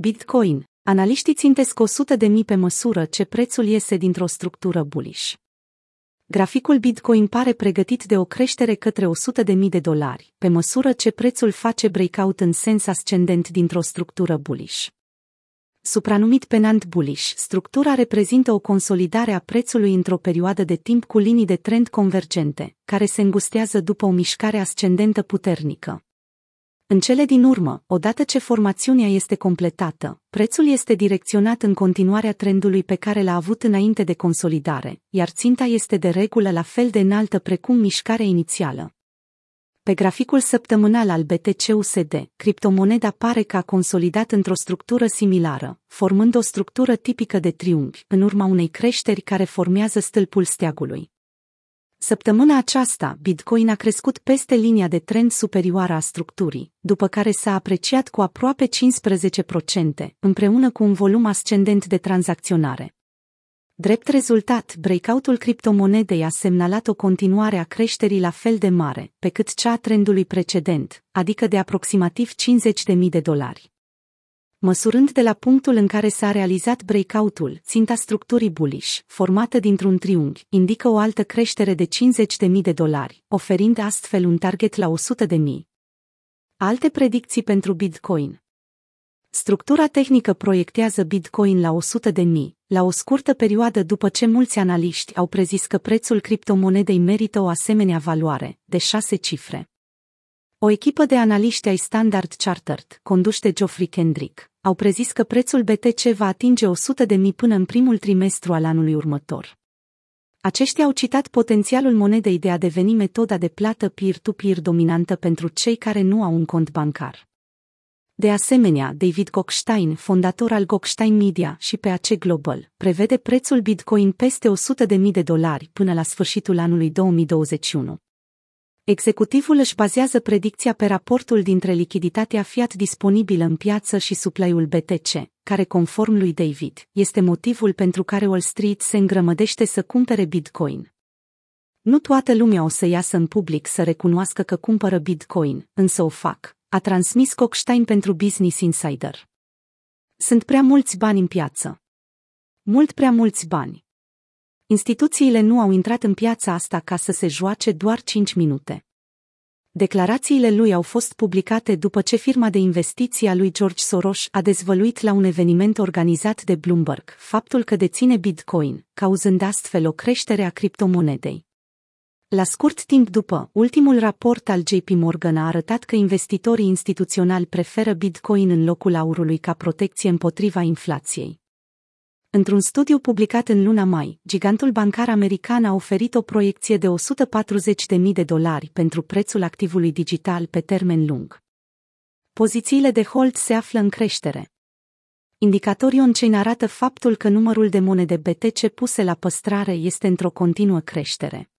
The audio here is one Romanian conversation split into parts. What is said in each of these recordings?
Bitcoin. Analiștii țintesc 100 de mii pe măsură ce prețul iese dintr-o structură bullish. Graficul Bitcoin pare pregătit de o creștere către 100 de mii de dolari, pe măsură ce prețul face breakout în sens ascendent dintr-o structură bullish. Supranumit penant bullish, structura reprezintă o consolidare a prețului într-o perioadă de timp cu linii de trend convergente, care se îngustează după o mișcare ascendentă puternică. În cele din urmă, odată ce formațiunea este completată, prețul este direcționat în continuarea trendului pe care l-a avut înainte de consolidare, iar ținta este de regulă la fel de înaltă precum mișcarea inițială. Pe graficul săptămânal al BTC-USD, criptomoneda pare că a consolidat într-o structură similară, formând o structură tipică de triunghi, în urma unei creșteri care formează stâlpul steagului. Săptămâna aceasta, Bitcoin a crescut peste linia de trend superioară a structurii, după care s-a apreciat cu aproape 15%, împreună cu un volum ascendent de tranzacționare. Drept rezultat, breakout-ul criptomonedei a semnalat o continuare a creșterii la fel de mare, pe cât cea a trendului precedent, adică de aproximativ 50.000 de dolari. Măsurând de la punctul în care s-a realizat breakout-ul, ținta structurii bullish, formată dintr-un triunghi, indică o altă creștere de 50.000 de dolari, oferind astfel un target la 100.000. Alte predicții pentru Bitcoin Structura tehnică proiectează Bitcoin la 100.000, la o scurtă perioadă după ce mulți analiști au prezis că prețul criptomonedei merită o asemenea valoare, de șase cifre. O echipă de analiști ai Standard Chartered, conduși de Geoffrey Kendrick, au prezis că prețul BTC va atinge 100 de mii până în primul trimestru al anului următor. Aceștia au citat potențialul monedei de a deveni metoda de plată peer-to-peer dominantă pentru cei care nu au un cont bancar. De asemenea, David Gockstein, fondator al Gockstein Media și PAC Global, prevede prețul Bitcoin peste 100.000 de dolari până la sfârșitul anului 2021. Executivul își bazează predicția pe raportul dintre lichiditatea fiat disponibilă în piață și supply-ul BTC, care, conform lui David, este motivul pentru care Wall Street se îngrămădește să cumpere Bitcoin. Nu toată lumea o să iasă în public să recunoască că cumpără Bitcoin, însă o fac, a transmis Cockstein pentru Business Insider. Sunt prea mulți bani în piață. Mult prea mulți bani. Instituțiile nu au intrat în piața asta ca să se joace doar 5 minute. Declarațiile lui au fost publicate după ce firma de investiții a lui George Soros a dezvăluit la un eveniment organizat de Bloomberg faptul că deține Bitcoin, cauzând astfel o creștere a criptomonedei. La scurt timp după, ultimul raport al JP Morgan a arătat că investitorii instituționali preferă Bitcoin în locul aurului ca protecție împotriva inflației. Într-un studiu publicat în luna mai, gigantul bancar american a oferit o proiecție de 140.000 de dolari pentru prețul activului digital pe termen lung. Pozițiile de hold se află în creștere. Indicatorii on-chain arată faptul că numărul de monede BTC puse la păstrare este într-o continuă creștere.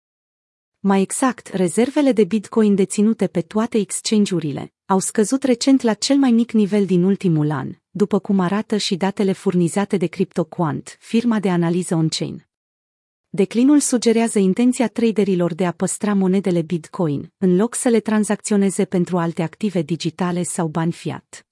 Mai exact, rezervele de Bitcoin deținute pe toate exchange-urile au scăzut recent la cel mai mic nivel din ultimul an, după cum arată și datele furnizate de CryptoQuant, firma de analiză on-chain. Declinul sugerează intenția traderilor de a păstra monedele Bitcoin, în loc să le tranzacționeze pentru alte active digitale sau bani fiat.